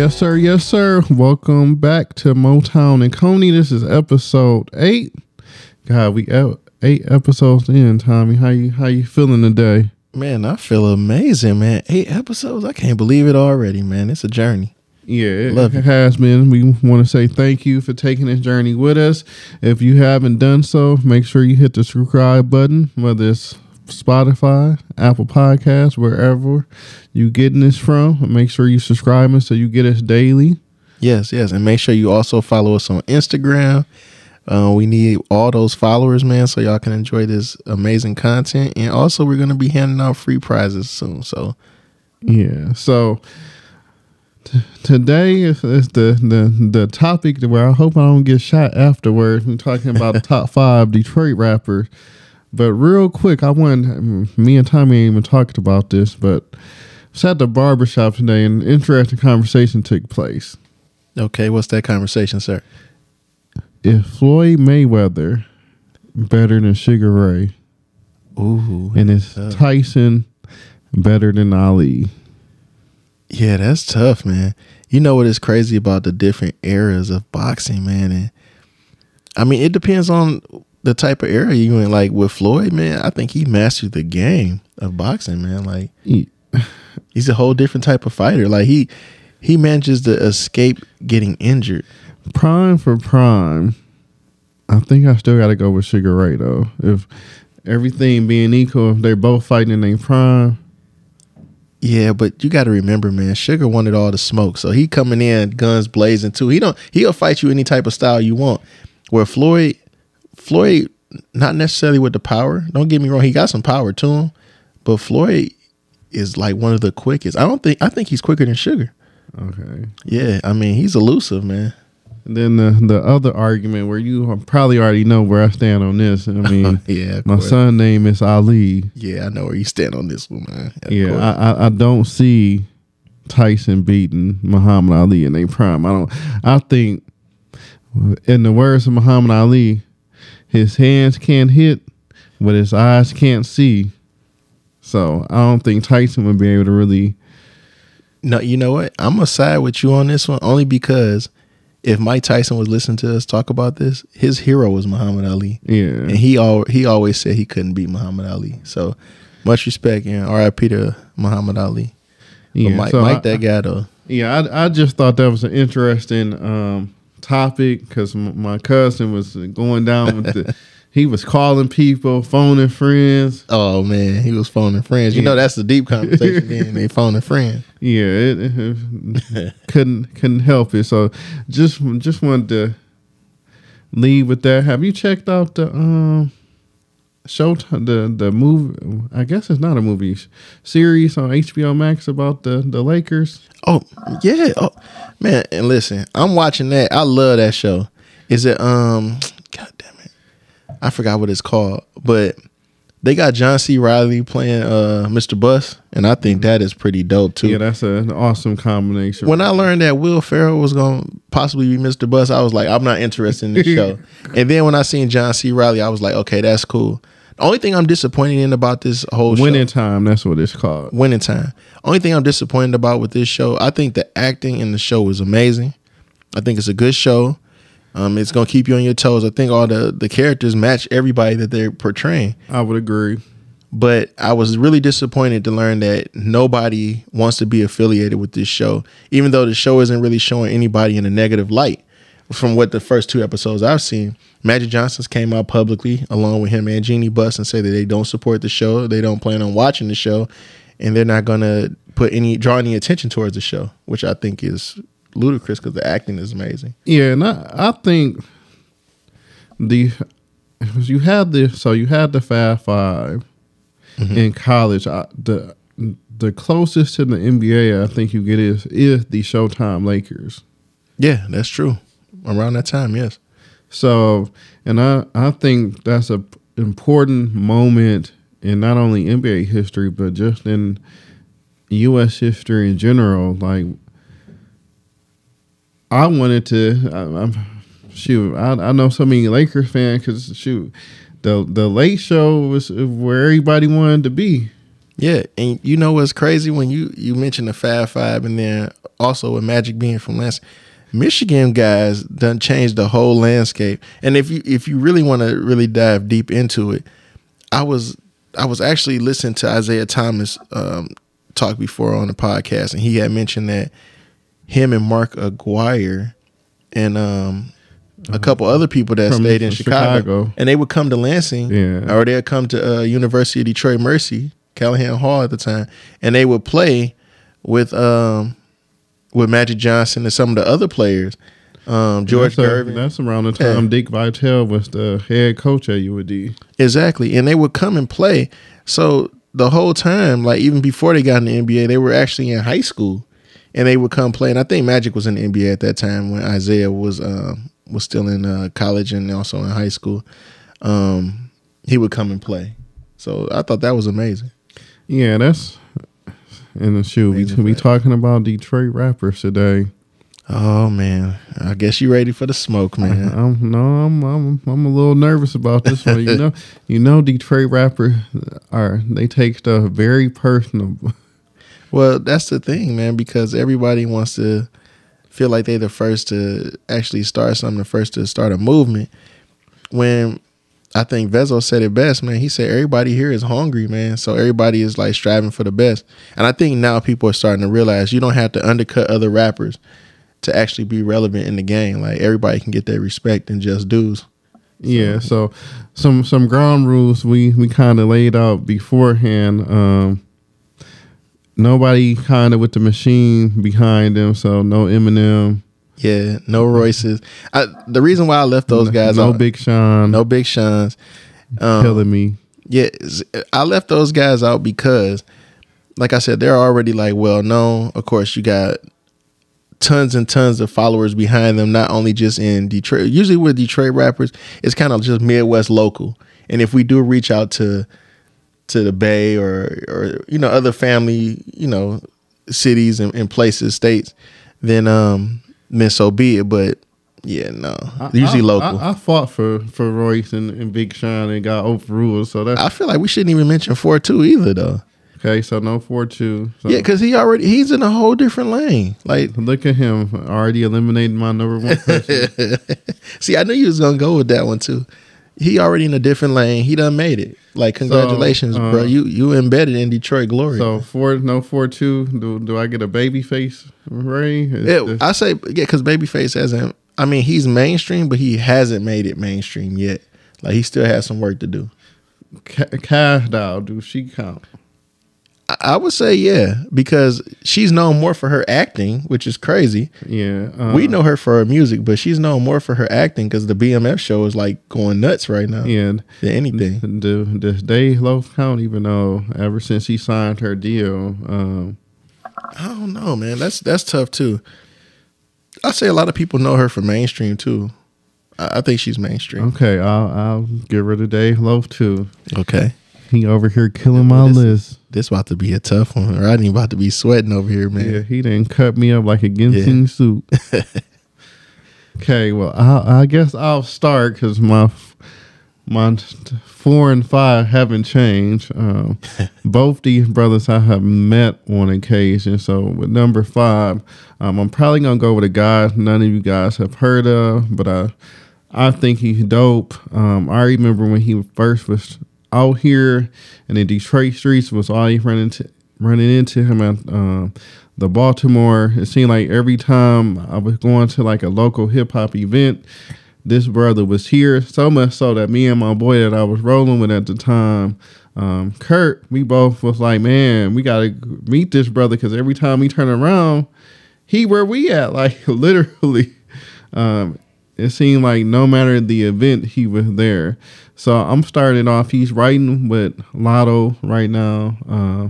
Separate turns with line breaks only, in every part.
Yes, sir. Yes, sir. Welcome back to Motown and Coney. This is episode eight. God, we eight episodes in. Tommy, how you how you feeling today?
Man, I feel amazing, man. Eight episodes. I can't believe it already, man. It's a journey.
Yeah, it, Love it has been. We want to say thank you for taking this journey with us. If you haven't done so, make sure you hit the subscribe button, whether it's Spotify, Apple Podcasts, wherever you getting this from. Make sure you subscribing so you get us daily.
Yes, yes, and make sure you also follow us on Instagram. Uh, we need all those followers, man, so y'all can enjoy this amazing content. And also, we're gonna be handing out free prizes soon. So,
yeah. So t- today is, is, the the the topic where I hope I don't get shot afterwards. I'm talking about the top five Detroit rappers. But real quick, I wanted me and Tommy ain't even talked about this, but I was at the barbershop today and an interesting conversation took place.
Okay, what's that conversation, sir?
If Floyd Mayweather better than Sugar Ray,
ooh,
and is Tyson better than Ali?
Yeah, that's tough, man. You know what is crazy about the different eras of boxing, man, and I mean it depends on the type of era you in. Like with Floyd, man, I think he mastered the game of boxing, man. Like he, he's a whole different type of fighter. Like he he manages to escape getting injured.
Prime for prime, I think I still got to go with Sugar Ray though. If everything being equal, if they're both fighting in their prime.
Yeah, but you got to remember, man. Sugar wanted all the smoke, so he coming in guns blazing too. He don't. He'll fight you any type of style you want. Where Floyd, Floyd, not necessarily with the power. Don't get me wrong, he got some power to him, but Floyd is like one of the quickest. I don't think I think he's quicker than Sugar.
Okay.
Yeah, I mean he's elusive, man.
And then the the other argument where you probably already know where I stand on this. I mean,
yeah,
my son name is Ali.
Yeah, I know where you stand on this one, man.
Yeah, I, I, I don't see Tyson beating Muhammad Ali in a prime. I don't. I think, in the words of Muhammad Ali, his hands can't hit, but his eyes can't see. So I don't think Tyson would be able to really.
No, you know what? I'm gonna side with you on this one only because if Mike Tyson was listening to us talk about this, his hero was Muhammad Ali.
Yeah,
and he all he always said he couldn't beat Muhammad Ali. So much respect and R.I.P. to Muhammad Ali. Yeah, Mike, so Mike I, that guy though.
Yeah, I I just thought that was an interesting um, topic because my cousin was going down with the. he was calling people, phoning friends.
Oh man, he was phoning friends. You yeah. know that's the deep conversation. then they phoning friends.
Yeah, it, it, couldn't couldn't help it. So just just wanted to leave with that. Have you checked out the um show the the movie? I guess it's not a movie series on HBO Max about the the Lakers.
Oh yeah, oh man, and listen, I'm watching that. I love that show. Is it um? God damn it, I forgot what it's called, but they got John C. Reilly playing uh Mr. Buss, and I think that is pretty dope too.
Yeah, that's an awesome combination.
When I learned that Will Ferrell was gonna possibly be Mr. Buss, I was like, I'm not interested in this show. and then when I seen John C. Reilly, I was like, okay, that's cool. The only thing I'm disappointed in about this whole
winning show, time. That's what it's called.
Winning time. Only thing I'm disappointed about with this show, I think the acting in the show is amazing. I think it's a good show. Um, it's gonna keep you on your toes. I think all the the characters match everybody that they're portraying.
I would agree.
But I was really disappointed to learn that nobody wants to be affiliated with this show, even though the show isn't really showing anybody in a negative light. From what the first two episodes I've seen, Magic Johnson's came out publicly along with him and Jeanie Buss and say that they don't support the show, they don't plan on watching the show, and they're not gonna put any draw any attention towards the show, which I think is ludicrous because the acting is amazing.
Yeah, and I, I think the you had the so you had the Fab 5 mm-hmm. in college. I, the the closest to the NBA I think you get is is the Showtime Lakers.
Yeah, that's true. Around that time, yes.
So, and I I think that's a important moment in not only NBA history but just in U.S. history in general. Like, I wanted to. I, I'm shoot. I, I know so many Lakers fans because shoot, the the late show was where everybody wanted to be.
Yeah, and you know what's crazy when you you mentioned the Fab Five, and then also with Magic being from Lansing, Michigan guys done changed the whole landscape. And if you if you really want to really dive deep into it, I was I was actually listening to Isiah Thomas um, talk before on the podcast, and he had mentioned that him and Mark Aguirre and um, a couple other people that
From-
stayed in Chicago,
Chicago.
and they would come to Lansing,
Yeah.
or they'd come to uh, University of Detroit Mercy, Calihan Hall at the time, and they would play with um, with Magic Johnson and some of the other players, um, George
that's, a- that's around the time
Yeah.
Dick Vitale was the head coach at UAD.
Exactly. And they would come and play. So the whole time, like even before they got in the NBA, they were actually in high school and they would come play. And I think Magic was in the NBA at that time when Isiah was uh, was still in uh, college and also in high school. Um, he would come and play. So I thought that was amazing.
Yeah, that's in the shoe. We, we talking about Detroit rappers today.
Oh man, I guess you ready for the smoke, man.
I'm, no, I'm, I'm I'm a little nervous about this one. You know, you know, Detroit rappers are they take stuff very personal.
Well, that's the thing, man, because everybody wants to feel like they're the first to actually start something, the first to start a movement. When I think Vezzo said it best, man. He said everybody here is hungry, man. So everybody is like striving for the best. And I think now people are starting to realize you don't have to undercut other rappers to actually be relevant in the game. Like everybody can get their respect and just dues.
Yeah, so some some ground rules we we kind of laid out beforehand. Um, nobody kind of with the machine behind them, so no Eminem,
Yeah, no Royces. I, the reason why I left those guys
no
out,
Big Sean,
no Big Sean's. Um,
killing me.
Yeah, I left those guys out because, like I said, they're already like well known. Of course, you got tons and tons of followers behind them. Not only just in Detroit. Usually with Detroit rappers, it's kind of just Midwest local. And if we do reach out to to the Bay or or you know other family you know cities and, and places states, then um then so be it. But yeah, no, usually
I,
local.
I, I fought for for Royce and, and Big Sean and got overruled. So that's
I feel like we shouldn't even mention four two either though.
okay. So no four two. So
Yeah, because he already he's in a whole different lane. Like,
look at him already eliminating my number one
see, I knew you was gonna go with that one too. He already in a different lane. He done made it. Like, congratulations,
uh,
bro. You you embedded in Detroit glory.
so four no four two. Do do I get a baby face? Is
yeah,
this-
I say yeah, because Babyface hasn't. I mean, he's mainstream, but he hasn't made it mainstream yet. Like, he still has some work to do.
Doll, do she count?
I, would say yeah, because she's known more for her acting, which is crazy.
Yeah, uh,
we know her for her music, but she's known more for her acting because the BMF show is like going nuts right now.
Yeah,
Than anything.
do does Dej Loaf count? Even though ever since he signed her deal, um,
I don't know, man. That's that's tough too. I say a lot of people know her for mainstream too. I, I think she's mainstream.
okay, I'll I'll give her the Dej Loaf too.
Okay.
He over here killing my
this-
list.
This about to be a tough one. Rodney about to be sweating over here, man.
Yeah, he didn't cut me up like a ginseng soup. okay, well, I, I guess I'll start because my my four and five haven't changed. Um, both these brothers I have met on occasion. So with number five, um, I'm probably gonna go with a guy none of you guys have heard of, but I I think he's dope. Um, I remember when he first was out here and in Detroit streets was always running to running into him at um, the Baltimore. It seemed like every time I was going to like a local hip hop event, this brother was here. So much so that me and my boy that I was rolling with at the time, um, Kurt, we both was like, man, we gotta meet this brother because every time we turn around, he where we at like literally. Um, it seemed like no matter the event, he was there. So I'm starting off. He's writing with Latto right now. Uh,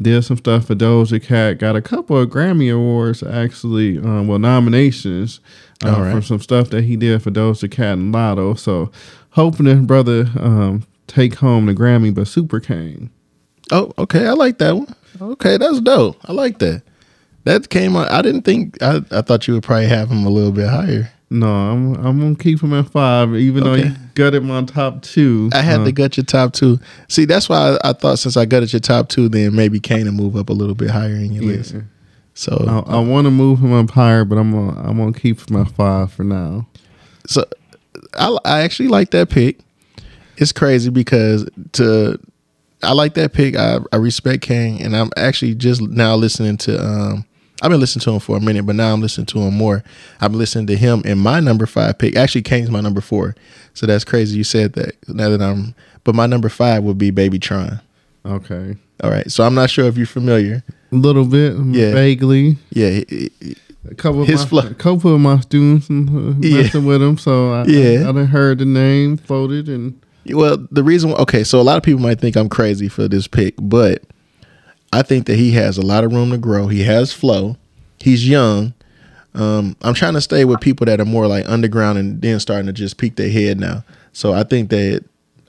did some stuff for Doja Cat. Got a couple of Grammy awards actually, um, well nominations uh,
right.
for some stuff that he did for Doja Cat and Latto. So hoping this brother um, take home the Grammy, but Supakaine.
Oh, okay. I like that one. Okay, that's dope. I like that. That came. I didn't think. I, I thought you would probably have him a little bit higher.
No, I'm I'm gonna keep him at five, even though
you
he gutted my top two.
I had
Uh,
to gut your top two. See, that's why I, I thought since I gutted your top two, then maybe Kane will move up a little bit higher in your
yeah.
list. So,
I, I want to move him up higher, but I'm gonna I'm gonna keep him at five for now.
so I, I actually like that pick. It's crazy because to I like that pick. I, I respect Kane, and I'm actually just now listening to. um I've been listening to him for a minute, but now I'm listening to him more. I've been listening to him in my number five pick. Actually, Kane's my number four, so that's crazy. You said that. Now that I'm, but my number five would be Baby Tron.
Okay,
All right, so I'm not sure if you're familiar.
a little bit,
Yeah.
vaguely.
Yeah,
A couple of
His
my,
flow-
a couple of my students uh,
Yeah.
messing with him, so I,
Yeah.
I, I done heard the name floated, and
Well, the reason, okay, so a lot of people might think I'm crazy for this pick, but I think that he has a lot of room to grow. He has flow. He's young. Um, I'm trying to stay with people that are more like underground and then starting to just peek their head now. So I think that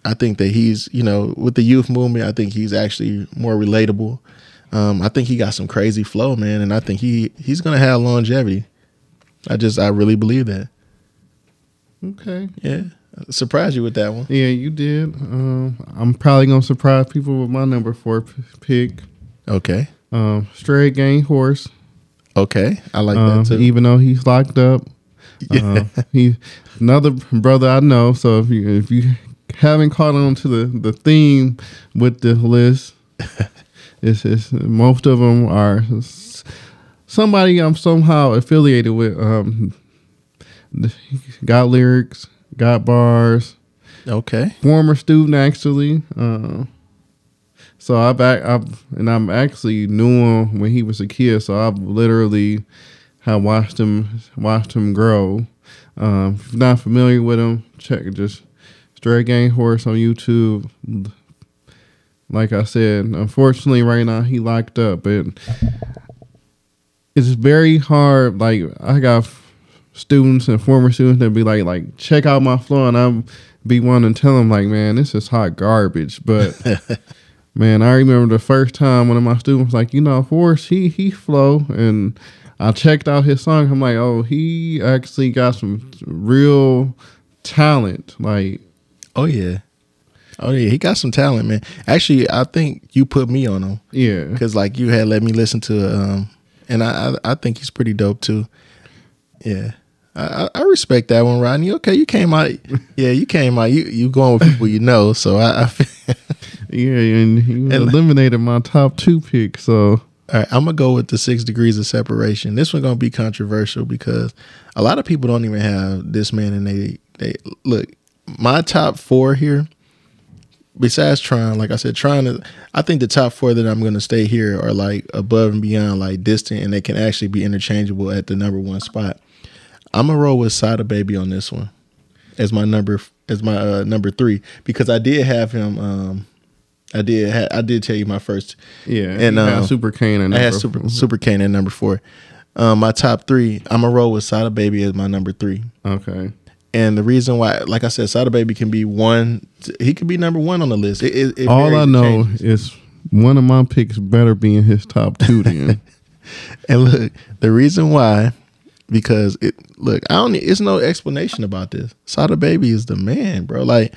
I think that he's, you know, with the youth movement, I think he's actually more relatable. Um, I think he got some crazy flow, man, and I think he he's gonna have longevity. I just I really believe that.
okay,
Yeah, surprise you with that one.
yeah, you did. Um, I'm probably gonna surprise people with my number four p- pick,
Okay,
um, Stray Gang Horse.
okay, I like
Um,
that too.
even though he's locked up.
Yeah.
Uh, he another brother I know. So if you if you haven't caught on to the, the theme with the list, it's, it's most of them are somebody I'm somehow affiliated with. Um, got lyrics, got bars,
Okay.
former student actually. Uh, so I've, I've and I'm actually knew him when he was a kid. So I've literally have watched him watched him grow. Um, if you're not familiar with him, check. Just Stray Gang Horse on YouTube. Like I said, unfortunately, right now he locked up, and it's very hard. Like I got students and former students that be like, like check out my flow, and I'm be one to tell them like, man, this is hot garbage. But man, I remember the first time one of my students was like, you know, Forrest, he he flow, and I checked out his song. I'm like, oh, he actually got some real talent. Like,
Oh yeah. Oh yeah, he got some talent, man. Actually, I think you put me on him
yeah,
because like you had let me listen to, um, and I I, I think he's pretty dope too. Yeah, I, I respect that one, Rodney. Okay, you came out. Yeah, you came out. You you going with people you know, so I. I feel-
yeah, and he
And-
eliminated my top two picks. So
All right, I'm gonna go with the six degrees of separation. This one gonna be controversial because a lot of people don't even have this man, and they they look. My top four here, besides trying, like I said, trying to I think the top four that I'm gonna stay here are like above and beyond, like distant, and they can actually be interchangeable at the number one spot. I'm gonna roll with Sada Baby on this one as my number as my uh, number three because I did have him. Um, I did ha- I did tell you my first
yeah,
And, um,
Supakaine. And
I had Super Supakaine at number four. Um, my top three, I'm a roll with Sada Baby as my number three.
Okay.
And the reason why, like I said, Sada Baby can be one. He could be number one on the list. It, it, it
All I know is one of my picks better be in his top two. Then
And look, the reason why, because it look, I don't. It's no explanation about this. Sada Baby is the man, bro. Like,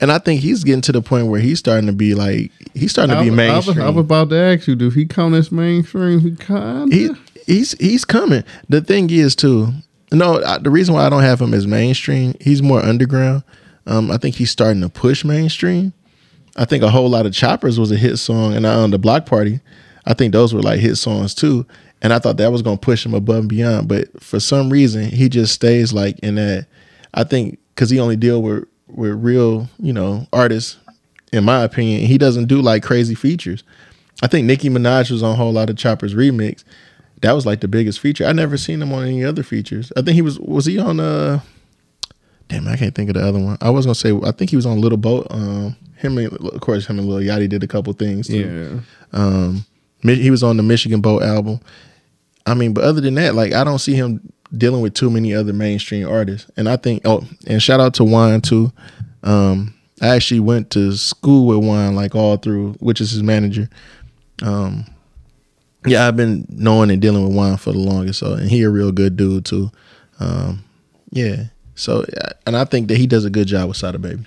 and I think he's getting to the point where he's starting to be like, he's starting to be
I
mainstream.
I was about to ask you, do he count as mainstream? He kind
he he's he's coming. The thing is too. No, I, the reason why I don't have him as mainstream, he's more underground. Um, I think he's starting to push mainstream. I think a whole lot of Choppers was a hit song, and I on the Block Party, I think those were like hit songs too. And I thought that was gonna push him above and beyond, but for some reason he just stays like in that. I think because he only deal with with real, you know, artists. In my opinion, he doesn't do like crazy features. I think Nicki Minaj was on a whole lot of Choppers remix. That was like the biggest feature. I never seen him on any other features. I think he was was he on uh damn I can't think of the other one. I was gonna say I think he was on Little Boat. Um him and of course him and Lil Yachty did a couple things too.
yeah.
Um he was on the Michigan Boat album. I mean, but other than that, like I don't see him dealing with too many other mainstream artists. And I think oh, and shout out to Juan too. Um, I actually went to school with Juan like all through, which is his manager. Um, yeah, I've been knowing and dealing with Juan for the longest, so and he a real good dude too. Um, yeah. So and I think that he does a good job with Sada Baby.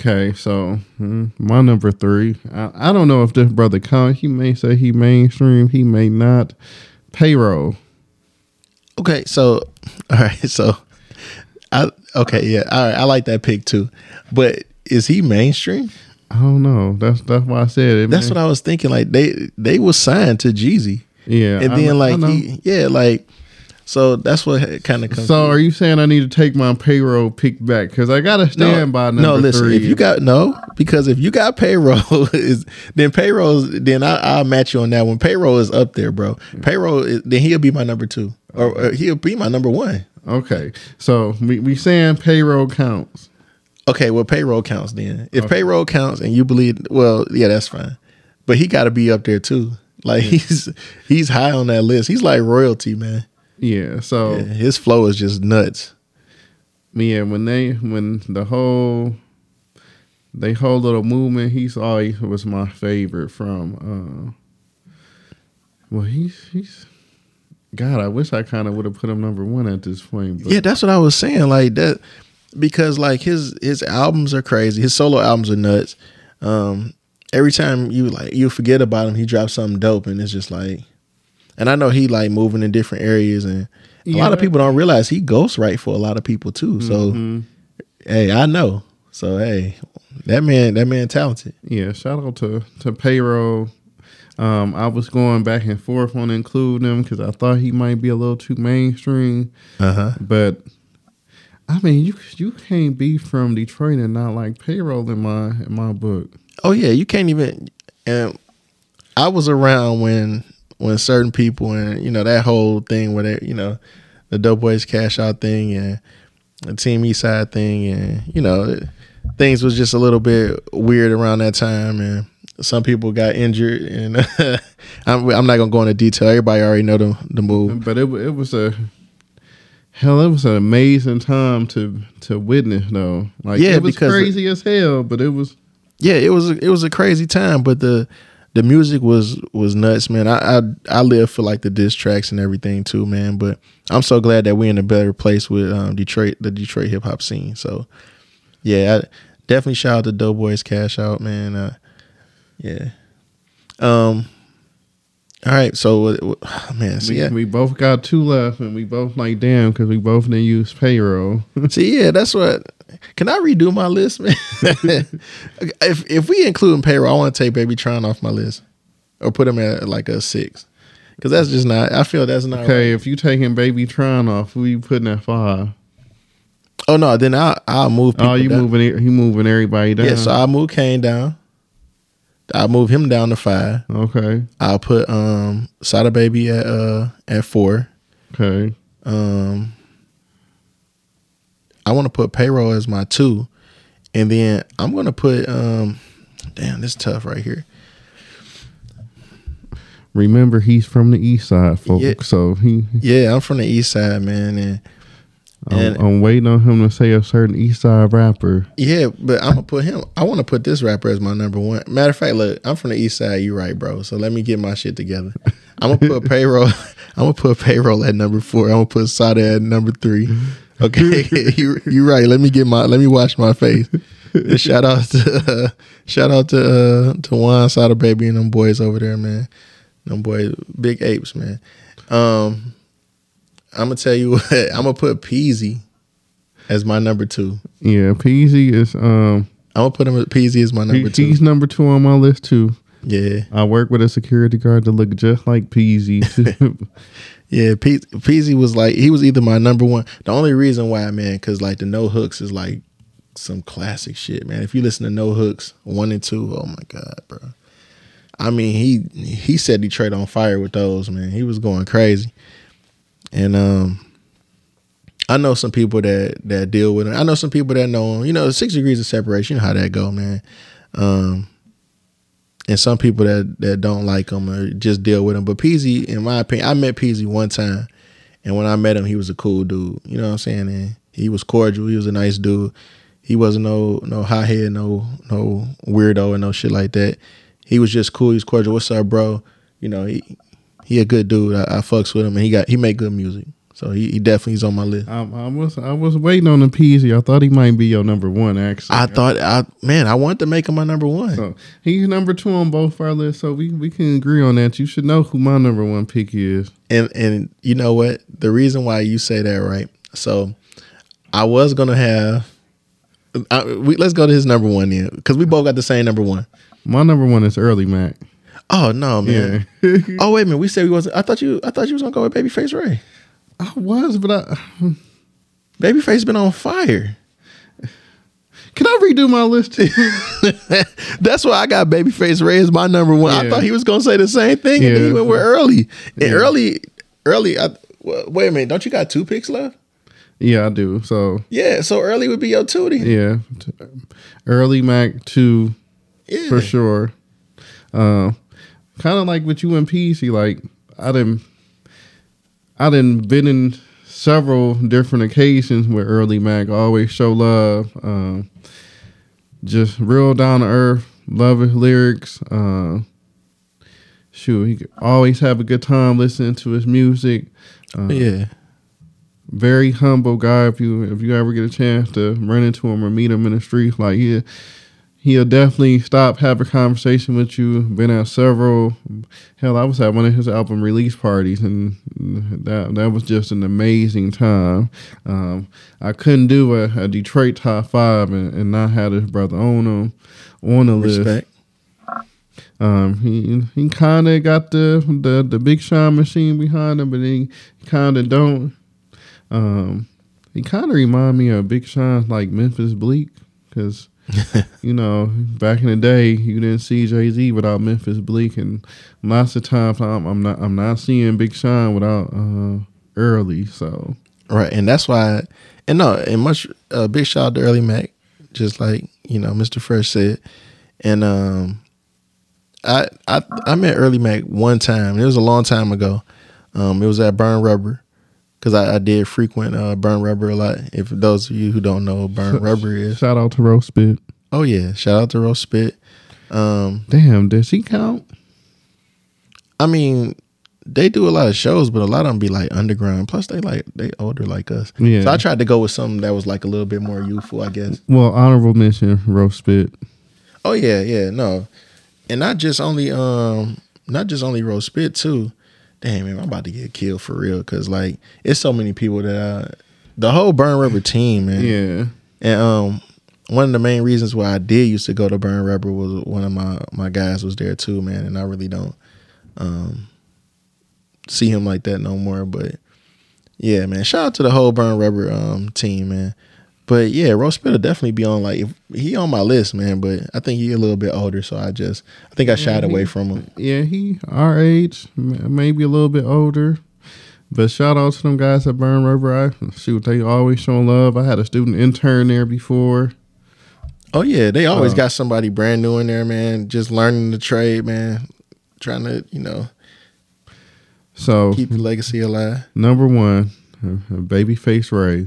Okay, so mm, my number three. I, I don't know if this brother count. He may say he mainstream. He may not. Payroll.
Okay, so all right, so I okay, yeah, all right, I like that pick too. But is he mainstream?
I don't know. That's that's why I said it.
That's what I was thinking. Like they they was signed to Jeezy,
Yeah,
and then
I
like
know.
he, yeah, like so that's what kind of comes.
So are you saying I need to take my payroll pick back? Because I gotta stand by number
no, listen.
three.
If you got no, because if you got payroll, is then payroll. Then I, I'll match you on that one. Payroll is up there, bro. Payroll. Is, then he'll be my number two, or, or he'll be my number one.
okay, so we we saying payroll counts.
Okay, well, payroll counts then. If payroll counts and you believe, well, yeah, that's fine. But he got to be up there too. Like he's he's high on that list. He's like royalty, man.
Yeah. So
Yeah, his flow is just nuts.
yeah, when they when the whole they whole little movement, he's always was my favorite from. uh Well, he's he's. God, I wish I kind of would have put him number one at this point. But
Yeah, that's what I was saying. Like that because like his his albums are crazy. His solo albums are nuts. Um every time you like you forget about him, he drops something dope and it's just like and I know he like moving in different areas and a lot of people don't realize he ghostwrite for a lot of people too. So
Mhm.
hey, I know. So hey, that man that man talented.
Yeah, shout out to to payroll. Um, I was going back and forth on including him because I thought he might be a little too mainstream,
Uh-huh.
but I mean, you you can't be from Detroit and not like payroll in my in my book.
Oh yeah, you can't even. And I was around when when certain people and you know that whole thing where they you know the Doughboyz Cashout thing and the Team east side thing and you know things was just a little bit weird around that time and some people got injured and I'm, I'm not gonna go into detail. Everybody already know the the move.
But it it was a hell. It was an amazing time to to witness though. Like
Yeah,
it was
because-
crazy as hell, but it was
yeah, it was a, it was a crazy time, but the the music was was nuts, man. I I I live for like the diss tracks and everything too, man. But I'm so glad that we're in a better place with um, Detroit, the Detroit hip hop scene. So yeah, I definitely shout out to Doughboyz Cashout, man. Uh, yeah. Um. All right, so what- man, see,
we,
yeah,
we both got two left, and we both like damn because we both didn't use payroll.
see, yeah, that's what. Can I redo my list, man? if if we include payroll, I want to take Baby Tron off my list, or put him at like a six, because that's just not. I feel that's not
okay, if you taking Baby Tron off, who you putting at five?
Oh no, then I I'll move. People
Oh, you
down.
moving he moving everybody down.
Yeah, so I move Kane down. I move him down to five.
okay,
I'll put um Sada Baby at uh at four.
okay.
Um I want to put payroll as my two. And then I'm gonna put um damn, this is tough right here.
Remember, he's from the east side, folks.
Yeah.
So he,
Yeah, I'm from the east side, man, and
I'm,
And-
I'm waiting on him to say a certain east side rapper.
yeah, but I'm gonna put him. I want to put this rapper as my number one. Matter of fact, look, I'm from the east side. You right, bro. So let me get my shit together. I'm gonna put payroll. I'm gonna put payroll at number four. I'm gonna put Sada at number three. Okay, you you right. Let me get my. Let me wash my face. Shout out to uh, shout out to uh, to Juan Sada Baby and them boys over there, man. Them boys, big apes, man. Um, I'm gonna tell you what. I'm gonna put Peezy as my number two.
Yeah, Peezy is um
I'm gonna put him at Peezy as my
he-
number two.
he's number two on my list too.
Yeah,
I work with a security guard that look just like Peezy. too.
yeah. Pe- Peezy was like he was either my number one. The only reason why, man, because like the No Hooks is like some classic shit, man. If you listen to No Hooks one and two, oh my god, bro. I mean, he he set Detroit on fire with those, man. He was going crazy, and um. I know some people that that deal with him. I know some people that know him. You know, six degrees of separation. You know how that go, man. Um, and some people that that don't like him or just deal with him. But Peezy, in my opinion, I met Peezy one time, and when I met him, he was a cool dude. You know what I'm saying? And he was cordial. He was a nice dude. He wasn't no no hot head, no no weirdo, and no shit like that. He was just cool. He was cordial. What's up, bro? You know, he he a good dude. I, I fucks with him, and he got he make good music. So he, he definitely is on my list.
I, I was I was waiting on the Peezy. I thought he might be your number one. Actually,
I thought I man, I wanted to make him my number one.
so. He's number two on both our lists, so we we can agree on that. You should know who my number one pick is.
And and you know what? The reason why you say that, right? So I was gonna have. I, we, let's go to his number one then, because we both got the same number one.
My number one is Earlly Mac.
Oh no, man!
Yeah,
Oh wait a minute, we said we wasn't. I thought you. I thought you was gonna go with Babyface Ray.
I was, but I
Babyface been on fire.
can I redo my list?
That's why I got Babyface Ray as my number one. I thought he was gonna say the same thing, and then he went with early. And
Yeah.
early, early. I, wait a minute, don't you got two picks left?
yeah, I do. So
Yeah, so early would be your two then.
yeah, Earlly Mac two
Yeah,
for sure. Uh, kind of like with you and Peezy, like I didn't, I didn't been in several different occasions where Earlly Mac always show love. Um, just real down to earth, love his lyrics. Uh, shoot, he could always have a good time listening to his music. Uh,
yeah.
very humble guy. If you if you ever get a chance to run into him or meet him in the street, like he he'll definitely stop, have a conversation with you. Been at several. Hell, I was at one of his album release parties, and that that was just an amazing time. Um, I couldn't do a, a Detroit top five and, and not have his brother on them on the list.
Respect.
Um, he he kind of got the, the the Big Sean machine behind him, but he kind of don't. Um, he kind of remind me of Big Sean, like Memphis Bleek, because you know back in the day you didn't see Jay Z without Memphis Bleek, and lots of times I'm, I'm not I'm not seeing Big Sean without uh, Early. So
Right, and that's why, and no, and much uh, big shout out to Earlly Mac, just like you know Mr. Fresh said, and um, I I I met Earlly Mac one time. It was a long time ago. Um, it was at Burn Rubber, because I, I did frequent uh, Burn Rubber a lot. If those of you who don't know, Burn Rubber is.
shout out to Ro Spit.
Oh yeah, shout out to Ro Spit. Um,
Damn, does he count?
I mean, they do a lot of shows, but a lot of them be like underground. Plus, they like they older like us.
Yeah.
So I tried to go with something that was like a little bit more youthful, I guess.
Well, honorable mention, Ro Spit.
Oh yeah, yeah, no, and not just only um, not just only Ro Spit too. Damn man, I'm about to get killed for real because like it's so many people that uh, the whole Burn Rubber team, man.
Yeah.
And um, one of the main reasons why I did used to go to Burn Rubber was one of my my guys was there too, man. And I really don't um see him like that no more. But yeah, man, shout out to the whole Burn Rubber um team, man. But yeah, Ro Spit will definitely be on like if, he on my list, man. But I think he a little bit older, so I just I think I shied away from him.
Yeah, he our age, maybe a little bit older. But shout out to them guys at Burn Rubber. I shoot, they always showing love. I had a student intern there before.
Oh yeah, they always
Uh,
got somebody brand new in there, man. Just learning the trade, man. Trying to you know
So
keep the legacy alive.
number one, uh, Babyface Ray.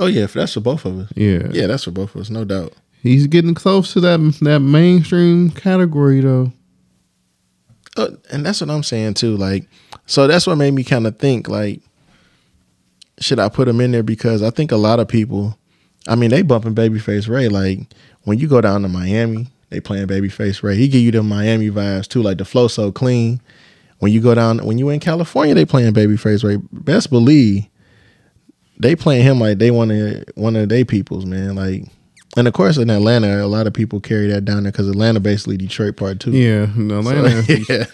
Oh yeah, that's for both of us.
Yeah,
Yeah, that's for both of us, no doubt.
he's getting close to that that mainstream category though.
Uh, and that's what I'm saying too. Like, so that's what made me kind of think like, should I put him in there? Because I think a lot of people, I mean, they bumping Babyface Ray. Like when you go down to Miami, they playing Babyface Ray. He give you the Miami vibes too. Like the flow so clean. When you go down, when you in California, they playing Babyface Ray. Best believe they playing him like they one of one of their peoples, man. Like. And of course, in Atlanta, a lot of people carry that down there because Atlanta basically Detroit part two.
Yeah, Atlanta.
So, yeah.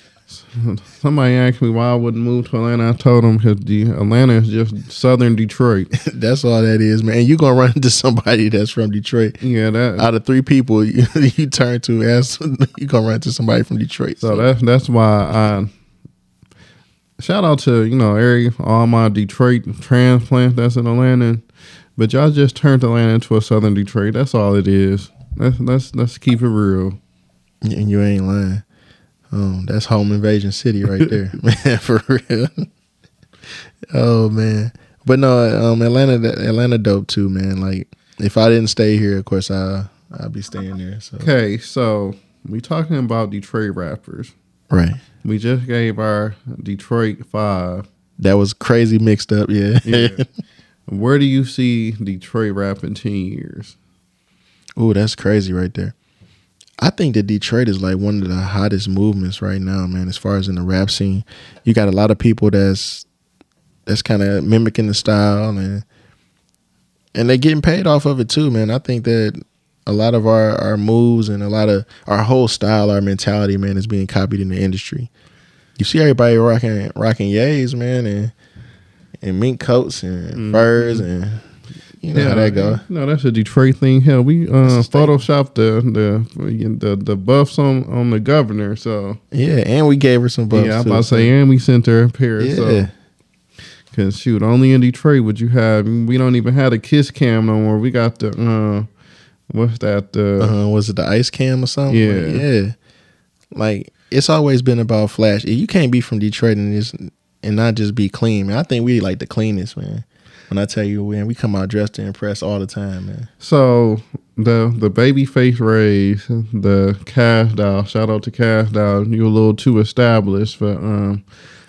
Somebody asked me why I wouldn't move to Atlanta. I told them because the Atlanta is just southern Detroit.
That's all that is, man. You're gonna run into somebody that's from Detroit.
Yeah, that
Out of three people you, you turn to, ask you gonna run into somebody from Detroit.
So that's that's why I shout out to you know area all my Detroit transplants that's in Atlanta, but y'all just turned Atlanta into a Southern Detroit. That's all it is. let's let's let's keep it real.
And you ain't lying. Um, that's home invasion city right there, man. For real. oh man, but no, um, Atlanta, Atlanta, dope too, man. Like, if I didn't stay here, of course, I I'd be staying there. So
Okay, so we talking about Detroit rappers.
Right,
We just gave our Detroit five.
that was crazy mixed up. Yeah,
Yeah. Where do you see Detroit rap in ten years?
Ooh, that's crazy right there. I think that Detroit is like one of the hottest movements right now, man. As far as in the rap scene, you got a lot of people that's that's kind of mimicking the style and and they're getting paid off of it too, man. I think that a lot of our our moves and a lot of our whole style, our mentality, man, is being copied in the industry. You see everybody rocking rocking yays, man, and and mink coats and
Mhm.
furs and you know how that go.
No, that's a Detroit thing. Hell, we uh,
That's a staple.
photoshopped the the the the buffs on on the governor. So
Yeah, and we gave her some bucks.
yeah, I'm about to say, and we sent her a pair.
Yeah.
So. Cause shoot, only in Detroit would you have. We don't even have a kiss cam no more. We got the uh, what's that? Uh,
uh, was it the ice cam or something?
Yeah.
Like, yeah. Like it's always been about flash. You can't be from Detroit and just and not just be clean, man. I think we like the cleanest, man. When I tell you, man, we come out dressed to impress all the time, man.
So the the baby face raise, the cash doll. Shout out to cash doll. You're a little too established for um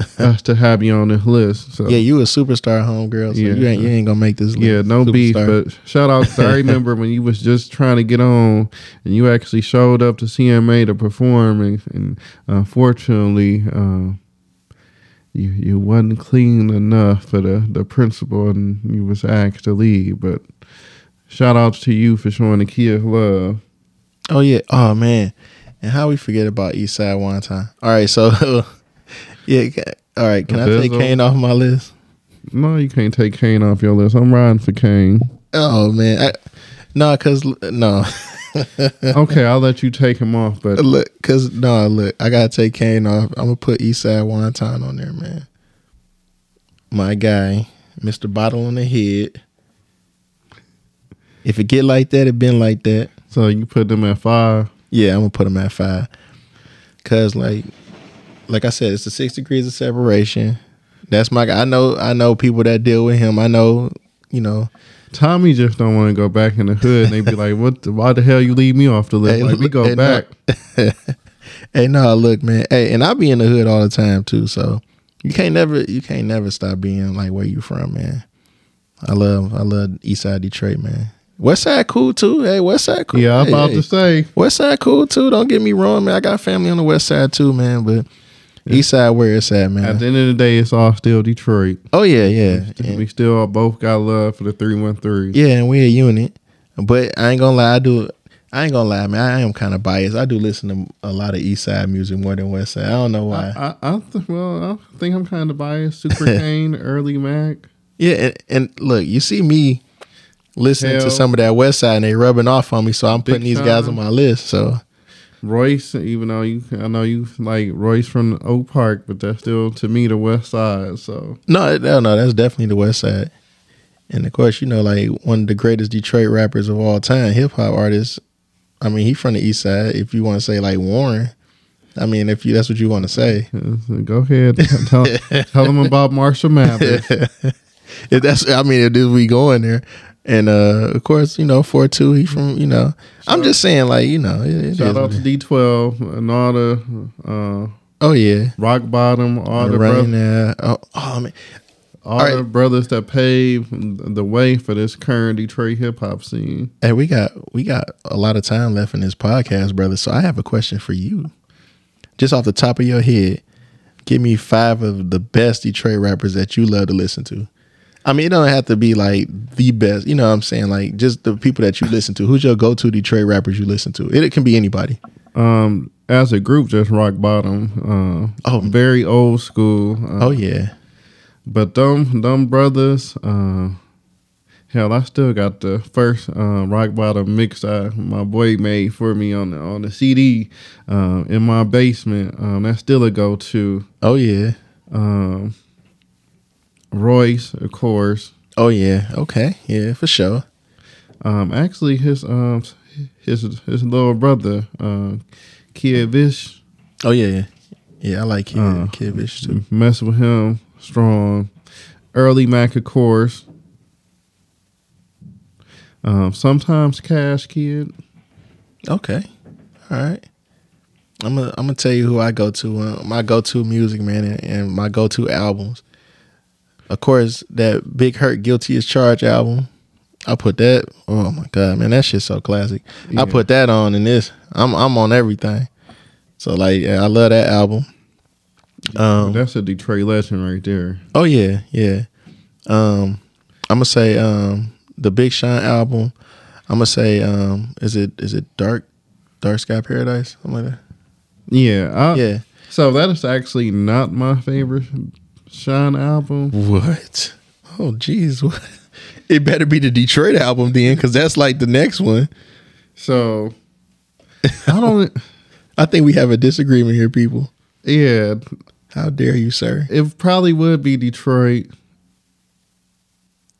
us to have you on this list. So
Yeah, you a superstar homegirl, so
Yeah.
you ain't you ain't gonna make this.
Yeah,
list.
no beef, but shout out. 'cause I remember when you was just trying to get on, and you actually showed up to CMA to perform, and, and unfortunately, uh, you you wasn't clean enough for the the principal, and you was asked to leave. But shout outs to you for showing the kids love.
Oh yeah. Oh man. And how we forget about East Side one time. All right, so yeah. All right, can I take Kane off my list?
No, you can't take Kane off your list. I'm riding for Kane.
Oh man, I, no, cause no.
Okay, I'll let you take him off, but
Look, cause no, look, I gotta take Kane off. I'm gonna put Eastside Wonton on there, man. My guy, Mr. Bottle on the head. If it get like that, it been like that.
so you put them at five.
Yeah, I'm gonna put them at five. Cause like, like I said, it's the six degrees of separation. That's my guy. I know, I know people that deal with him. I know, you know.
Tommy just don't want to go back in the hood, and they be like, "What? The, why the hell you leave me off the list?
Hey,
like we go
hey, no.
back."
hey, no, look, man. Hey, and I be in the hood all the time too. So you can't never, you can't never stop being like where you from, man. I love, I love East Side Detroit, man. West Side cool too. Hey, West Side cool.
Yeah, I'm
Hey,
about
hey.
to say.
West Side cool too. Don't get me wrong, man. I got family on the West Side too, man. But East Side where it's at, man.
At the end of the day, it's all still Detroit.
oh yeah, yeah,
We still both got love for the three one three.
yeah, and we a unit. But I ain't gonna lie, I do. I ain't gonna lie, man. I am kind of biased. I do listen to a lot of East Side music more than West Side. I don't know why.
I, I, I th- well, I think I'm kind of biased. Super Kane, Earlly Mac.
Yeah, and, and look, you see me listening
Hell.
to some of that West Side, and they rubbing off on me, so I'm putting
Big
these guys
time.
on my list. So
Royce, even though you, I know you like Royce from Oak Park, but that's still to me the West Side. So
no, no, no, that's definitely the West Side. And of course, you know, like one of the greatest Detroit rappers of all time, hip hop artist. I mean, he from the East Side. If you want to say like Warren, I mean, if you that's what you want to say,
go ahead, tell, tell them about Marshall Mathers.
if that's, I mean, if this we going there. And uh of course, you know, four two. He from, you know, I'm just saying, like, you know, it,
Shout out to D twelve and all the uh,
Oh yeah,
rock bottom, all the, bro-
now. Oh, oh man,
all
All right.
the brothers that paved the way for this current Detroit hip hop scene.
Hey, we got we got a lot of time left in this podcast, brother. So I have a question for you. Just off the top of your head, give me five of the best Detroit rappers that you love to listen to. I mean, it don't have to be like the best. You know what I'm saying? Like just the people that you listen to. Who's your go-to Detroit rappers you listen to? It, it can be anybody.
Um, as a group, just rock bottom. Uh,
Oh.
very old school. Uh,
Oh yeah.
But them them brothers, uh, hell, I still got the first uh, rock bottom mix uh, my boy made for me on the on the CD uh, in my basement. Um, that's still a go to.
Oh yeah.
Um, Royce, of course.
Oh yeah. Okay. Yeah, for sure.
Um, actually, his um his his little brother, uh, Kid Vish.
Oh yeah, yeah, yeah. I like Kid,
Uh,
Kid Vish too.
Mess with him, strong. Earlly Mac, of course. Um, sometimes Cash Kidd.
Okay, all right. I'm gonna I'm gonna tell you who I go to. Uh, my go to music man and, and my go to albums. Of course, that Big Herk Guilty as Charged album. I put that. Oh my god, man, that shit's so classic.
Yeah.
I put that on in this. I'm I'm on everything. So like, yeah, I love that album. Um,
That's a Detroit legend right there.
Oh yeah, yeah. Um, I'm gonna say um the Big Shine album. I'm gonna say um is it is it Dark Dark Sky Paradise something like that.
Yeah, I,
Yeah.
So that is actually not my favorite Sean album.
What? Oh jeez, what? It better be the Detroit album then, because that's like the next one.
So I don't.
I think we have a disagreement here, people.
yeah,
How dare you, sir?
it probably would be Detroit.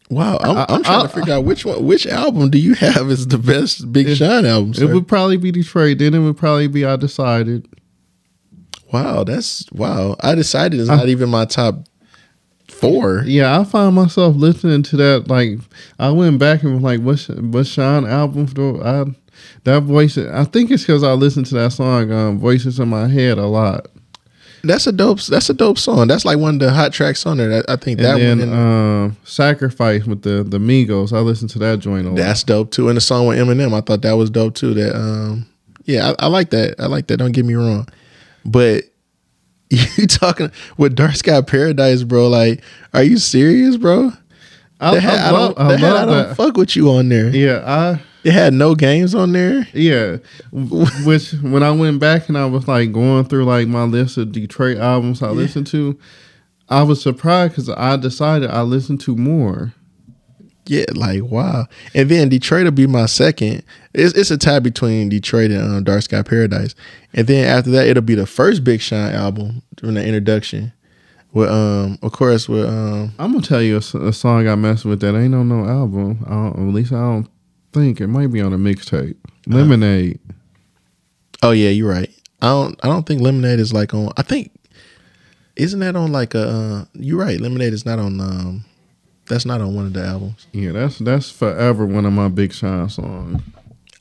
Wow, I'm,
I-
I'm trying
I-
to figure out which one, which album do you have is the best Big
It-
Sean album?
It would probably be Detroit. Then it would probably be I decided.
Wow, that's wow. I decided it's not even my top four.
Yeah, I find myself listening to that. Like I went back and was like, "What's what's Sean album?" For I that voice. I think it's because I listened to that song, um, "Voices in My Head" a lot.
That's a dope. That's a dope song. That's like one of the hot tracks on there. I think
And
that
then
one. and-
um, "Sacrifice" with the the Migos. I listened to that joint a lot.
that's dope too. And the song with Eminem, I thought that was dope too. That um, yeah, I, I like that. I like that. Don't get me wrong, but you talking with Dark Sky Paradise, bro? Like, are you serious, bro?
I,
had-
I
I,
love,
don't,
I
had- I don't
that.
fuck with you on there.
Yeah, I
It had no games on there.
Yeah, which when I went back and I was like going through like my list of Detroit albums I listened to, I was surprised because I decided I listened to more.
Yeah, like wow. And then Detroit will be my second. It's it's a tie between Detroit and um, Dark Sky Paradise. And then after that, it'll be the first Big Sean album during the introduction. With um, of course, with um,
I'm gonna tell you a song I messed with that ain't on no album. I don't, at least I don't think it might be on a mixtape. Lemonade.
oh yeah, you're right. I don't I don't think Lemonade is like on. I think isn't that on like a? Uh, you're right. Lemonade is not on. Um, that's not on one of the albums.
Yeah, that's that's forever one of my Big Sean songs.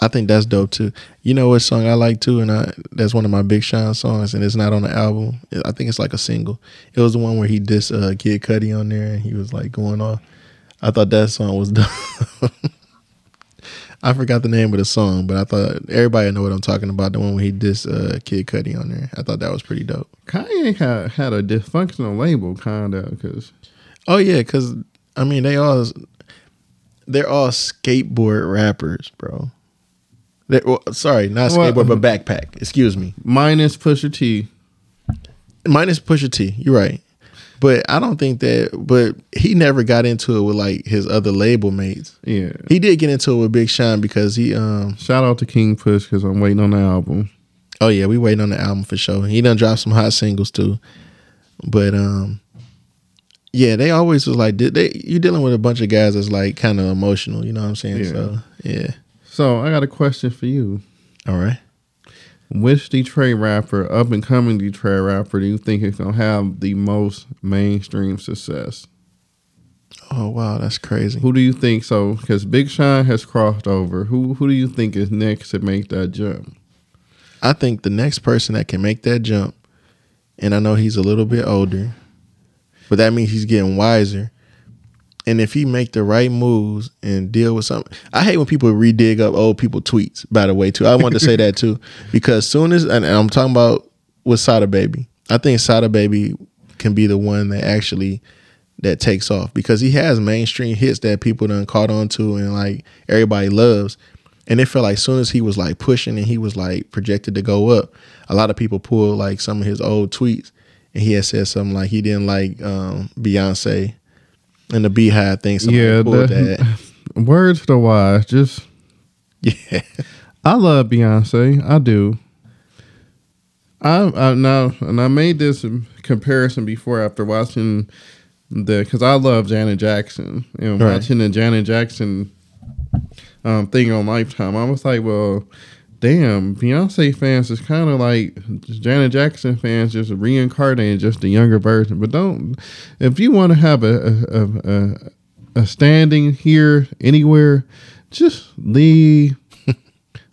I think that's dope too. You know what song I like too, and I that's one of my Big Sean songs, and it's not on the album. I think it's like a single. It was the one where he dissed uh, Kid Cudi on there, and he was like going off. I thought that song was dope. I forgot the name of the song, but I thought everybody know what I'm talking about. The one where he dissed uh, Kid Cudi on there. I thought that was pretty dope.
Kanye had had a dysfunctional label, kind of, because
Oh yeah, because I mean they all they're all skateboard rappers, bro. They're, well, sorry, not
Well-
skateboard, but backpack. Excuse me.
minus Pusha T.
minus Pusha T. You're right, but I don't think that. But he never got into it with like his other label mates.
Yeah.
He did get into it with Big Sean because he. um
Shout out to King Push because I'm waiting on the album.
Oh yeah, we waiting on the album for sure. He done dropped some hot singles too, but um. Yeah, they always was like did they. You're dealing with a bunch of guys that's like kind of emotional. You know what I'm saying?
Yeah.
So yeah.
So I got a question for you.
All right.
Which Detroit rapper, up and coming Detroit rapper, do you think is gonna have the most mainstream success?
Oh wow, that's crazy.
Who do you think? So, because Big Sean has crossed over, who who do you think is next to make that jump?
I think the next person that can make that jump, and I know he's a little bit older, but that means he's getting wiser. And if he make the right moves and deal with something, I hate when people redig up old people tweets. By the way, too, I wanted to say that too because soon as and, and I'm talking about with Sada Baby, I think Sada Baby can be the one that actually that takes off because he has mainstream hits that people done caught on to and like everybody loves. And it felt like soon as he was like pushing and he was like projected to go up, a lot of people pulled like some of his old tweets and he had said something like he didn't like um, Beyonce and the Beehive thing. Somebody
yeah, that,
that.
words to the wise. Just
Yeah.
I love Beyonce. I do. I, I now and I made this comparison before after watching the because I love Janet Jackson and
Right.
watching the Janet Jackson um, thing on Lifetime. I was like, well, damn, Beyonce fans is kind of like Janet Jackson fans, just reincarnating just a younger version. But don't, if you want to have a a, a a standing here anywhere, just leave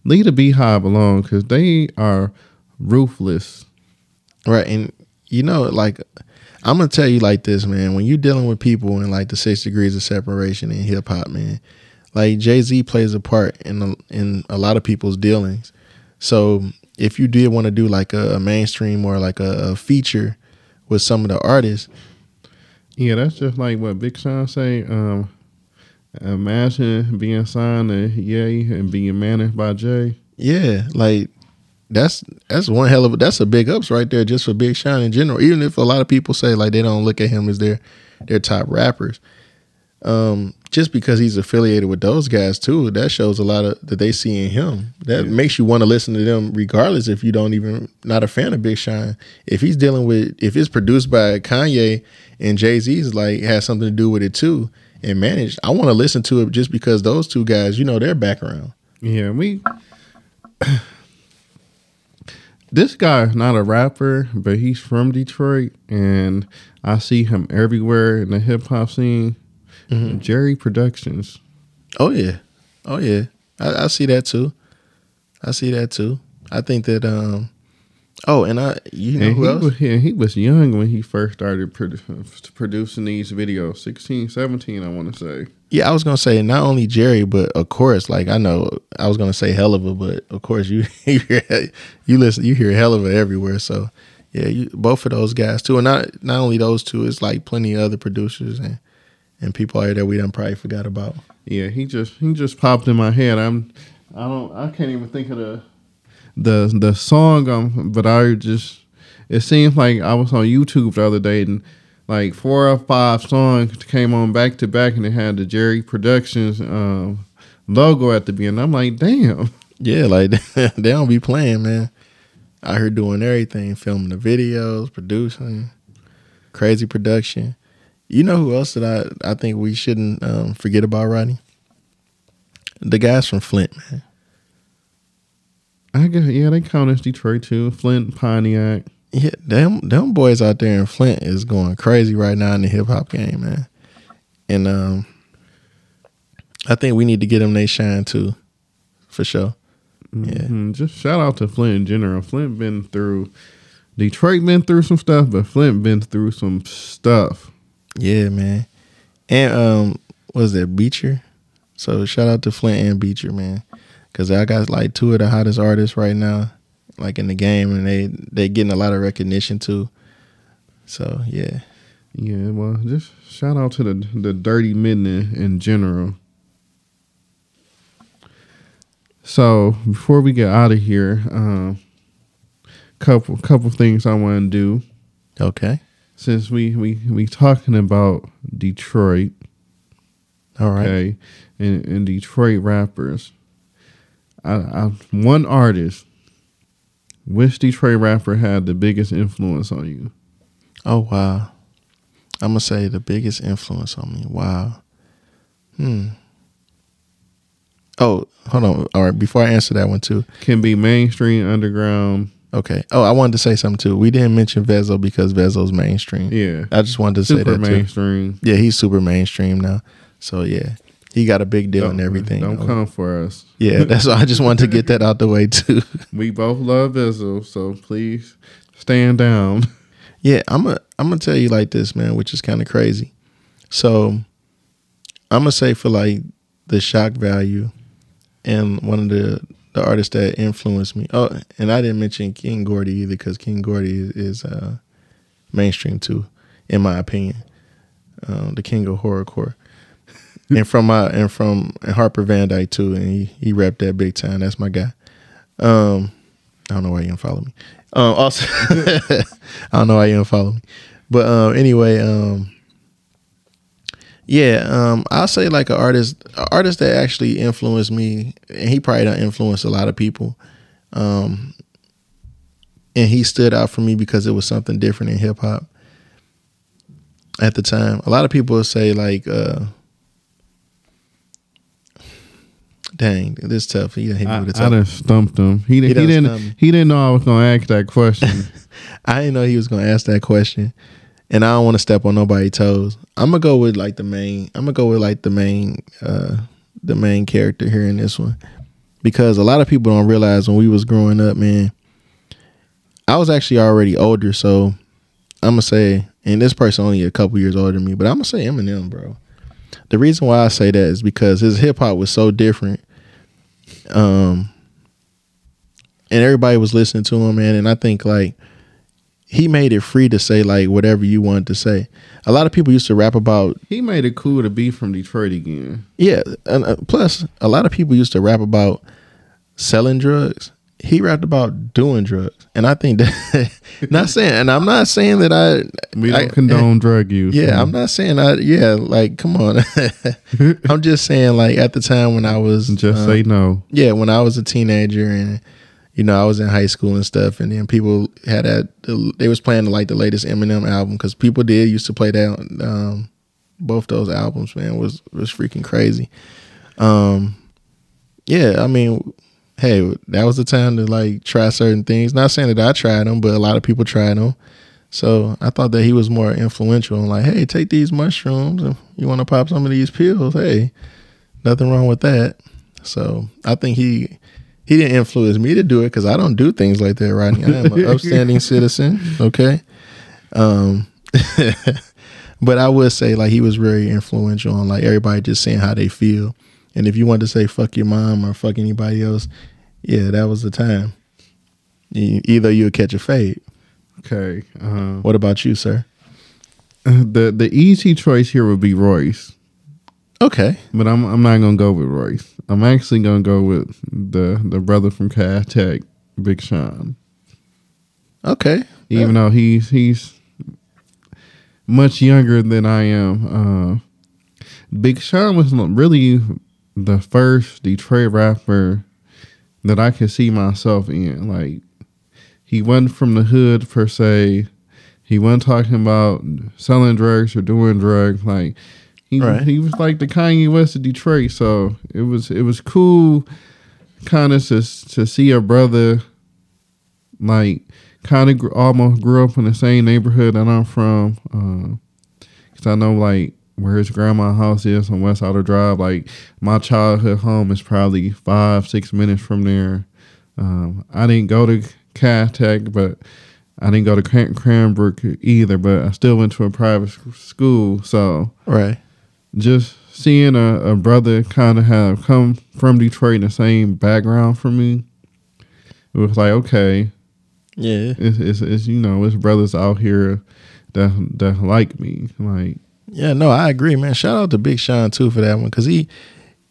leave the Beehive alone because they are ruthless.
Right, and you know, like I'm gonna tell you like this, man. When you're dealing with people in like the six degrees of separation in hip hop, man, like Jay Z plays a part in a, in a lot of people's dealings. So if you did want to do like a, a mainstream or like a, a, feature with some of the artists,
yeah, that's just like what Big Sean say. Um, imagine being signed to Ye and being managed by Jay.
Yeah, like that's that's one hell of a that's a big ups right there just for Big Sean in general. Even if a lot of people say like they don't look at him as their their top rappers, um, just because he's affiliated with those guys too, that shows a lot of that they see in him. That yeah. makes you want to listen to them, regardless if you don't even not a fan of Big Sean. If he's dealing with if it's produced by Kanye and Jay Z's like has something to do with it too and managed, I want to listen to it just because those two guys, you know, their background.
Yeah, we. this guy not a rapper, but he's from Detroit, and I see him everywhere in the hip hop scene Mm-hmm. Jerry Productions.
Oh yeah, oh yeah. I, I, see that too. I see that too. I think that. um Oh, and I, you know,
and
who
he
else?
Was, yeah, he was young when he first started produ- producing these videos. 16, 17, I want to say.
Yeah, I was gonna say not only Jerry, but of course, like I know I was gonna say Helluva, but of course you you listen you hear a everywhere. So yeah, you, both of those guys too, and not not only those two, it's like plenty of other producers and and people out there we done probably forgot about.
Yeah, he just he just popped in my head. I'm I don't I can't even think of the the the song um but I just it seems like I was on YouTube the other day and like four or five songs came on back to back and it had the Jerry Productions um, logo at the beginning. I'm like, damn.
Yeah, like they don't be playing, man. Out here doing everything, filming the videos, producing, crazy production. You know who else that I, I think we shouldn't um, forget about, Rodney? The guys from Flint, man.
I guess yeah, they count as Detroit too. Flint, Pontiac.
Yeah, them them boys out there in Flint is going crazy right now in the hip hop game, man. And um, I think we need to get them they shine too, for sure.
Mm-hmm. Yeah. Just shout out to Flint in general. Flint been through Detroit been through some stuff, but Flint been through some stuff.
Yeah, man. And um, was that Beecher? So shout out to Flint and Beecher, man, because I got like two of the hottest artists right now, like in the game, and they they getting a lot of recognition too. So yeah,
yeah. Well, just shout out to the the Dirty Midnight in general. So before we get out of here, um, couple couple things I want to do.
Okay
since we we we talking about Detroit,
all right, okay,
and, and Detroit rappers, I, I one artist. Which Detroit rapper had the biggest influence on you?
Oh wow, I'm gonna say the biggest influence on me. Wow. Hmm. Oh, hold on. All right, before I answer that one too,
can be mainstream, underground,
Okay. Oh, I wanted to say something too. We didn't mention Vezzo because Vezzo's mainstream.
Yeah.
I just wanted to super say that super
mainstream.
Too. Yeah, he's super mainstream now. So yeah, he got a big deal and everything.
Don't come for us.
Yeah, that's why I just wanted to get that out the way too.
we both love Vezzo, so please stand down.
Yeah, I'm a I'm gonna tell you like this, man, which is kind of crazy. So I'm gonna say for like the shock value and one of the the artists that influenced me. Oh, and I didn't mention King Gordy either because King Gordy is, is uh, mainstream too, in my opinion. Um, the king of horrorcore. and from my and from Harper Van Dyke too, and he he rapped that big time. That's my guy. Um, I don't know why you don't follow me. Um, also, I don't know why you don't follow me. But um, anyway, um, yeah, um, I'll say like an artist, an artist that actually influenced me, and he probably don't influence a lot of people. Um, and he stood out for me because it was something different in hip hop at the time. A lot of people say like, uh, Dang, this tough. He done hit me
I,
with a
I
tough.
done stumped him. He,
He
he, didn't. He didn't know I was gonna ask that question.
I didn't know he was gonna ask that question, and I don't want to step on nobody's toes. I'm gonna go with like the main. I'm gonna go with like the main, uh the main character here in this one, because a lot of people don't realize when we was growing up, man. I was actually already older, so I'm gonna say, and this person only a couple years older than me, but I'm gonna say Eminem, bro. The reason why I say that is because his hip hop was so different. Um, and everybody was listening to him, man. And I think like he made it free to say like whatever you wanted to say. A lot of people used to rap about
he made it cool to be from Detroit again.
yeah. And uh, plus, a lot of people used to rap about selling drugs. He rapped about doing drugs, and I think that not saying, and I'm not saying that I
We don't
I-
condone drug use.
yeah,
so
I'm not saying I. Yeah, like come on. I'm just saying like at the time when I was
Just
um,
say no.
yeah, when I was a teenager and you know I was in high school and stuff, and then people had that they was playing like the latest Eminem album because people did used to play that. Um, both those albums, man, was was freaking crazy. Um, yeah, I mean, hey, that was the time to like try certain things. Not saying that I tried them, but a lot of people tried them. So I thought that he was more influential. like, hey, take these mushrooms. If you want to pop some of these pills, hey, nothing wrong with that. So I think he he didn't influence me to do it because I don't do things like that, Rodney. I am an upstanding citizen. Okay. Um, but I would say like he was very influential on like everybody just saying how they feel. And if you want to say fuck your mom or fuck anybody else, yeah, that was the time. You, either you'll catch a fade.
Okay. Uh,
What about you, sir?
the the easy choice here would be Royce,
Okay.
but I'm I'm not gonna go with Royce. I'm actually gonna go with the the brother from Cass Tech, Big Sean.
Okay.
Even though he's he's much younger than I am. Uh, Big Sean was really the first Detroit rapper that I could see myself in. Like he wasn't from the hood per se. He wasn't talking about selling drugs or doing drugs. Like he
Right.
he was like the Kanye West of Detroit. So it was it was cool, kind of to to see a brother like kind of gr- almost grew up in the same neighborhood that I'm from. Because I know like where his grandma's house is on West Outer Drive. Like my childhood home is probably five six minutes from there. Um, I didn't go to Cass Tech, but I didn't go to Cran- Cranbrook either. But I still went to a private school, so
Right.
Just seeing a, a brother kind of have come from Detroit in the same background for me, it was like okay,
Yeah.
it's, it's, it's you know it's brothers out here that that like me like
Yeah, no, I agree, man. Shout out to Big Sean too for that one because he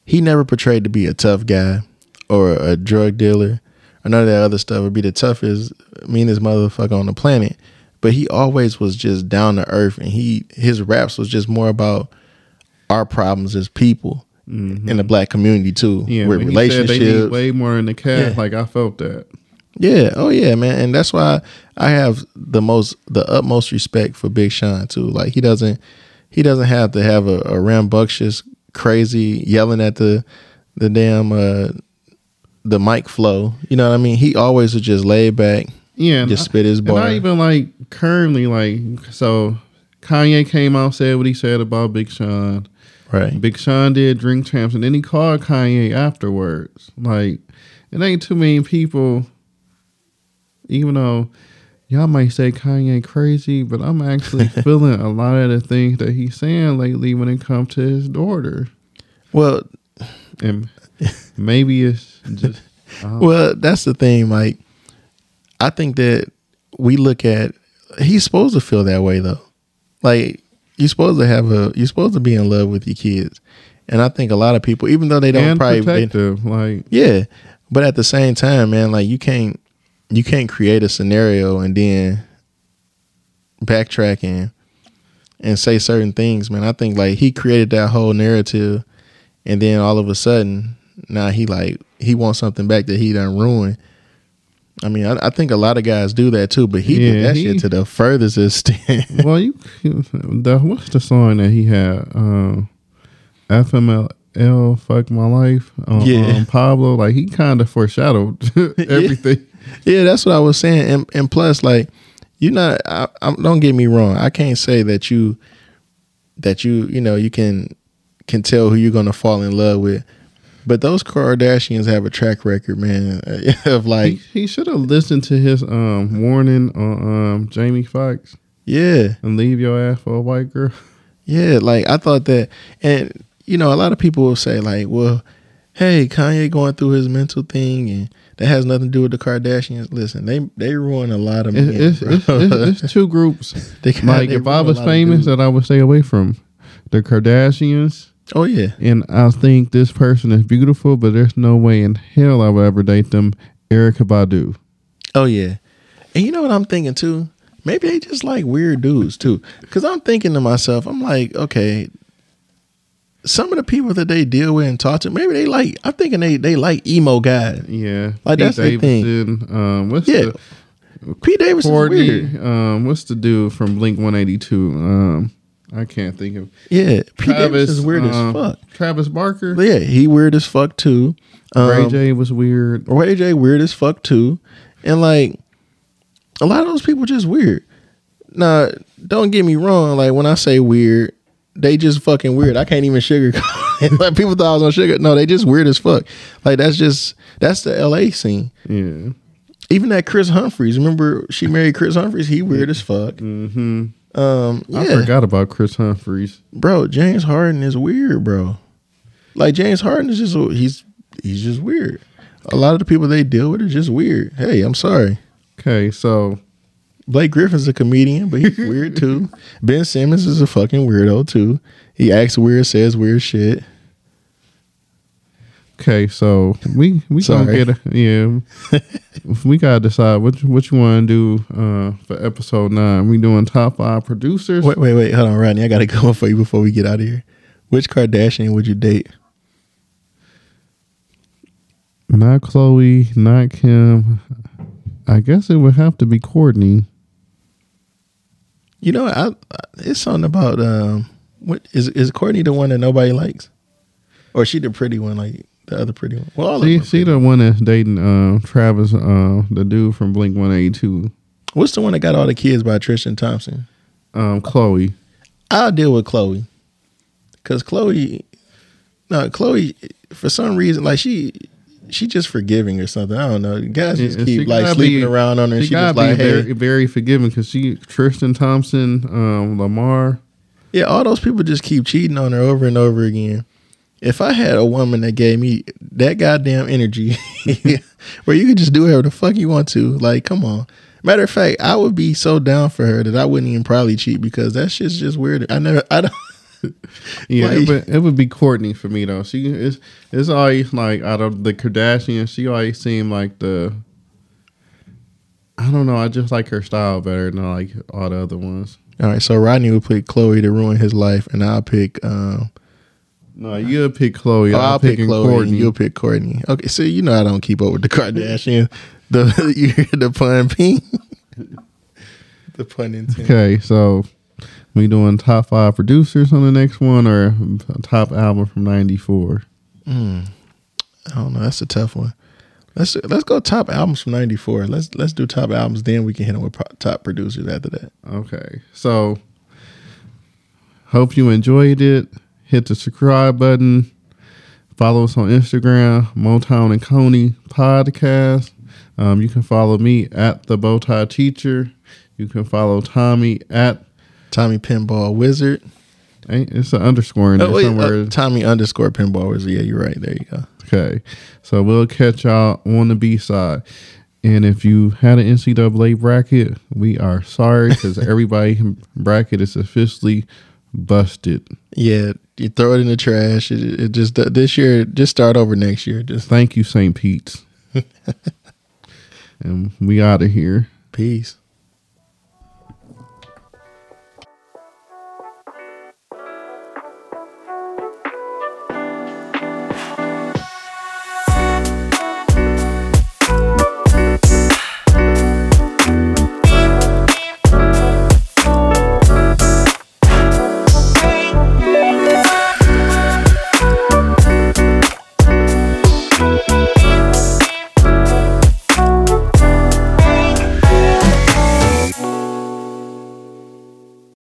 he never portrayed to be a tough guy or a drug dealer or none of that other stuff. Would be the toughest, meanest motherfucker on the planet. But he always was just down to earth, and he his raps was just more about our problems as people in the black community too,
yeah
with
when he said they need
relationships.
way more in the cat
Yeah.
like I felt that
Yeah, oh yeah, man, and that's why I have the most, the utmost respect for Big Sean too. Like he doesn't, he doesn't have to have a, a rambunctious, crazy yelling at the, the damn, uh, the mic flow. You know what I mean? He always was just laid back,
yeah and
just
I-
spit his
and
bar.
not even like currently like so Kanye came out said what he said about Big Sean
right?
Big Sean did Drink Champs, and then he called Kanye afterwards. Like, it ain't too many people, even though y'all might say Kanye crazy, but I'm actually feeling a lot of the things that he's saying lately when it comes to his daughter.
Well,
And maybe it's just,
Well, that's the thing. Like, I think that we look at he's supposed to feel that way though. Like, you're supposed to have a you're supposed to be in love with your kids, and I think a lot of people, even though they don't
and
probably, they-
like,
yeah, but at the same time, man, like you can't you can't create a scenario and then backtrack and and say certain things, man. I think like he created that whole narrative, and then all of a sudden, now he like he wants something back that he done ruined. I mean, I, I think a lot of guys do that too, but he did that
he-
shit to the furthest extent.
well, you, the, what's the song that he had? Um, FML, L fuck my life. Um,
Yeah.
um, Pablo, like he kind of foreshadowed everything.
Yeah, that's what I was saying. And, and plus, like, you're not. I, I, don't get me wrong. I can't say that you, that you, you know, you can can tell who you're gonna fall in love with. But those Kardashians have a track record, man, of like,
he should have listened to his um warning on um Jamie Foxx
yeah,
and leave your ass for a white girl.
yeah. Like I thought that, and you know, a lot of people will say like, well, hey, Kanye going through his mental thing, and that has nothing to do with the Kardashians. Listen, they they ruin a lot of men.
It's, it's, it's, it's two groups.
They
Like
they
if I was famous, that I would stay away from the Kardashians.
Oh yeah,
And I think this person is beautiful, but there's no way in hell I would ever date them. Erykah Badu.
Oh yeah, and you know what I'm thinking too? Maybe they just like weird dudes too. Because I'm thinking to myself, I'm like, okay, some of the people that they deal with and talk to, maybe they like. I'm thinking they they like emo guys.
Yeah,
Like, that's the thing.
Um, what's
Yeah,
the
Pete Davis is weird.
Um, what's the dude from Blink One Eighty Two? Um, I can't think of
Yeah, Pete Davis
Travis.
is weird
um,
as fuck.
Travis Barker.
But yeah, he weird as fuck too. Um,
Ray J was weird.
Ray J weird as fuck too, and like a lot of those people just weird. Now, don't get me wrong. Like when I say weird, they just fucking weird. I can't even sugarcoat. it. like people thought I was on sugar. No, they just weird as fuck. Like that's just that's the L.A. scene.
Yeah.
Even that Kris Humphries. Remember she married Kris Humphries. He weird as fuck.
hmm
Um, yeah,
I forgot about Kris Humphries.
bro. James Harden is weird, bro. Like James Harden is just he's he's just weird. A lot of the people they deal with are just weird. Hey, I'm sorry.
Okay, so
Blake Griffin's a comedian, but he's weird too. Ben Simmons is a fucking weirdo too. He acts weird, says weird shit.
Okay, so we we gonna get a, yeah. we gotta decide what you- what you want to do uh, for episode nine. We doing top five producers.
Wait, wait, wait. Hold on, Rodney. I got to come up for you before we get out of here. Which Kardashian would you date?
Not Khloe, not Kim. I guess it would have to be Kourtney.
You know, I, I it's something about um. What is is Kourtney the one that nobody likes, or is she the pretty one like the other pretty one? Well, all
She
of them. are
the one that's dating uh, Travis, uh, the dude from Blink One Eighty Two.
What's the one that got all the kids by Tristan Thompson?
Um, Khloe.
I'll deal with Khloe, cause Khloe, no, Khloe, for some reason, like she, she just forgiving or something. I don't know. Guys just
Yeah,
keep like sleeping
be-
around on her. and
She,
She, just like,
be
hey,
very very forgiving because she Tristan Thompson, um, Lamar.
yeah. All those people just keep cheating on her over and over again. If I had a woman that gave me that goddamn energy, where you could just do whatever the fuck you want to, like, come on. Matter of fact, I would be so down for her that I wouldn't even probably cheat because that shit's just weird. I never, I don't.
Yeah,
Like-
it, would, it would be Kourtney for me though. She is it's always like out of the Kardashians, she always seemed like the. I don't know. I just like her style better than like all the other ones.
All right, so Rodney would pick Khloe to ruin his life, and I'll pick. Um,
No, you'll pick Khloe.
Oh,
I'm
I'll pick Khloe.
Kourtney.
And you'll pick Kourtney. Okay, so you know I don't keep up with the Kardashians. the you hear the pun ping. the pun intent.
Okay, so we doing top five producers on the next one or top album from '94?
Mm, I don't know. That's a tough one. Let's let's go top albums from '94. Let's let's do top albums. Then we can hit them with pro- top producers after that.
Okay, so hope you enjoyed it. Hit the subscribe button. Follow us on Instagram, Motown and Coney Podcast. Um, you can follow me at the Bowtie Teacher. You can follow Tommy at
Tommy Pinball Wizard.
ain't- it's an underscore in there
Oh, wait,
somewhere.
uh, Tommy underscore Pinball Wizard. Yeah, you're right. There you go.
Okay, so we'll catch y'all on the B side. And if you had an NCAA bracket, we are sorry because everybody bracket is officially busted.
Yeah, you throw it in the trash. It, it just this year, just start over next year. Just
Thank you, St. Pete's. and we out of here.
peace.